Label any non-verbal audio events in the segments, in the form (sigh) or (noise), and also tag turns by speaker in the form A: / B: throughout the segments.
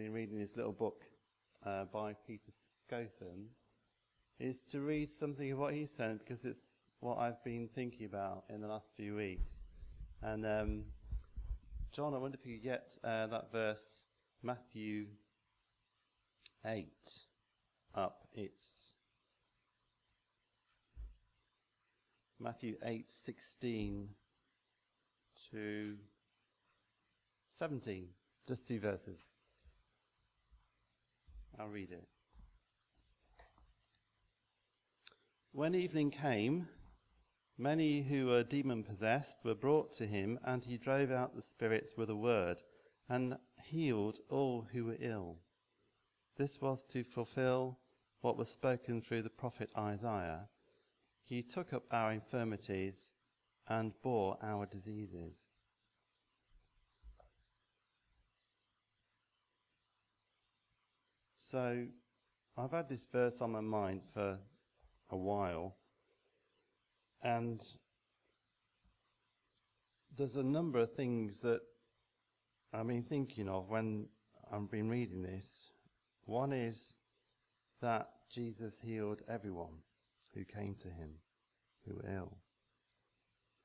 A: been reading this little book uh, by Peter Scothern, is to read something of what he said because it's what I've been thinking about in the last few weeks. And um, John, I wonder if you could get uh, that verse, Matthew 8, up. It's Matthew 8, 16 to 17. Just two verses. I'll read it. When evening came, many who were demon possessed were brought to him, and he drove out the spirits with a word and healed all who were ill. This was to fulfill what was spoken through the prophet Isaiah. He took up our infirmities and bore our diseases. So, I've had this verse on my mind for a while, and there's a number of things that I've been thinking of when I've been reading this. One is that Jesus healed everyone who came to him who were ill.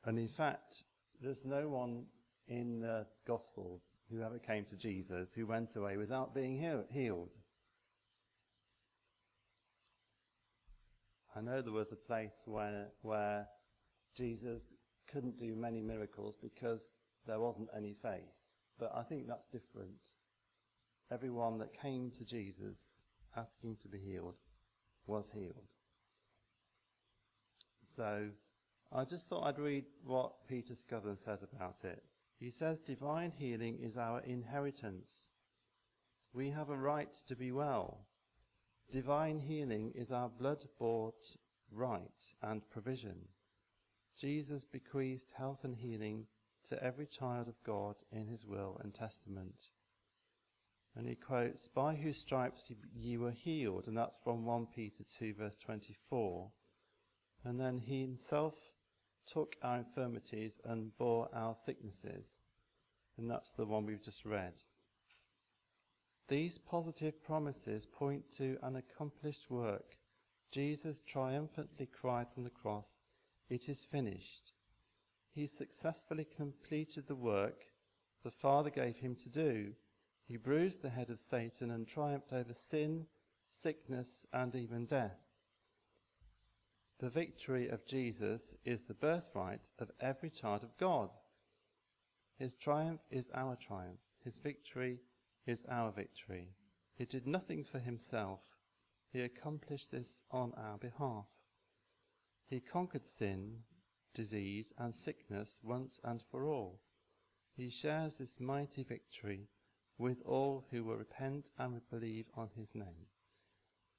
A: And in fact, there's no one in the Gospels who ever came to Jesus who went away without being healed. I know there was a place where, where Jesus couldn't do many miracles because there wasn't any faith. But I think that's different. Everyone that came to Jesus asking to be healed was healed. So I just thought I'd read what Peter Scothern says about it. He says, Divine healing is our inheritance. We have a right to be well. Divine healing is our blood bought right and provision. Jesus bequeathed health and healing to every child of God in his will and testament. And he quotes, By whose stripes ye were healed, and that's from 1 Peter 2, verse 24. And then he himself took our infirmities and bore our sicknesses. And that's the one we've just read. These positive promises point to an accomplished work. Jesus triumphantly cried from the cross, It is finished. He successfully completed the work the Father gave him to do. He bruised the head of Satan and triumphed over sin, sickness, and even death. The victory of Jesus is the birthright of every child of God. His triumph is our triumph. His victory is our victory. He did nothing for himself. He accomplished this on our behalf. He conquered sin, disease, and sickness once and for all. He shares this mighty victory with all who will repent and believe on his name.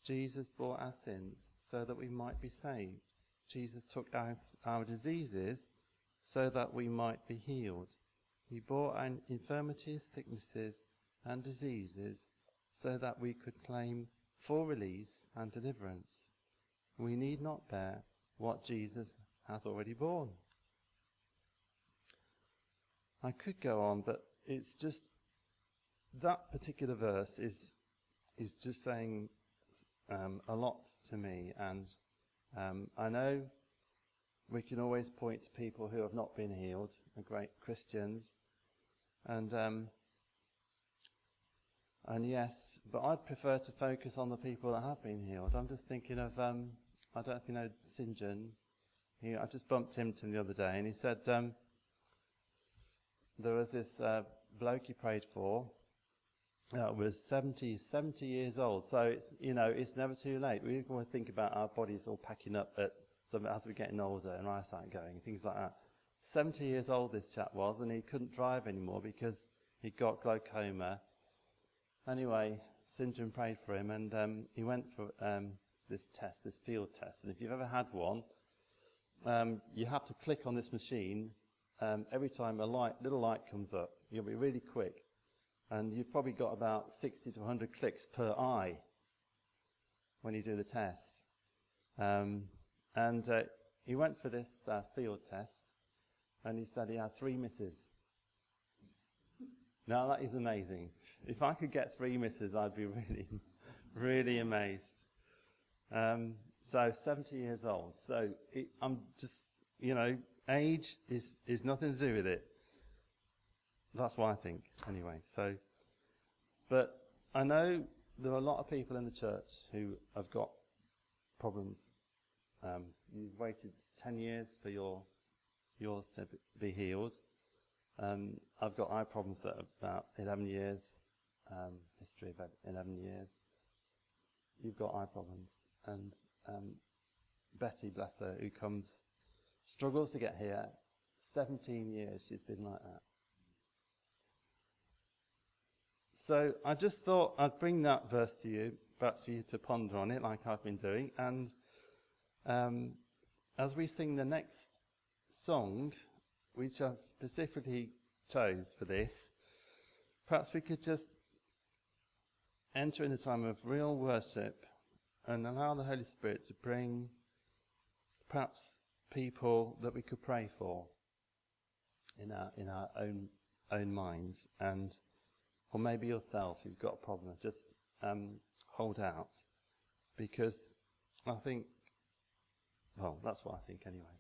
A: Jesus bore our sins so that we might be saved. Jesus took our, our diseases so that we might be healed. He bore our infirmities, sicknesses, and diseases so that we could claim full release and deliverance. We need not bear what Jesus has already borne. I could go on, but it's just that particular verse is is just saying um, a lot to me, and um, I know we can always point to people who have not been healed, great Christians, and um, and yes, but I'd prefer to focus on the people that have been healed. I'm just thinking of, um, I don't know if you know St. John. He, I just bumped into him the other day, and he said um, there was this uh, bloke he prayed for uh, was 70, 70 years old. So it's, you know, it's never too late. We to think about our bodies all packing up at, as we're getting older and eyesight going, things like that. 70 years old this chap was, and he couldn't drive anymore because he got glaucoma Anyway. John prayed for him, and um, he went for um, this test, this field test. And if you've ever had one, um, you have to click on this machine um, every time a light, little light comes up. You'll be really quick, and you've probably got about 60 to 100 clicks per eye when you do the test. Um, and uh, he went for this uh, field test, and he said he had three misses. Now that is amazing. If I could get three misses, I'd be (laughs) really, really amazed. Um, so 70 years old. So it, I'm just, you know, age is, is nothing to do with it. That's what I think, anyway. So, but I know there are a lot of people in the church who have got problems. Um, you've waited 10 years for your yours to be healed. Um, I've got eye problems that about 11 years, um, history of 11 years. You've got eye problems. And um, Betty, bless her, who comes, struggles to get here. 17 years she's been like that. So I just thought I'd bring that verse to you, perhaps for you to ponder on it, like I've been doing. And um, as we sing the next song, which I specifically chose for this, perhaps we could just enter in a time of real worship and allow the Holy Spirit to bring perhaps people that we could pray for in our in our own own minds. And or maybe yourself you've got a problem just um, hold out. Because I think well that's what I think anyway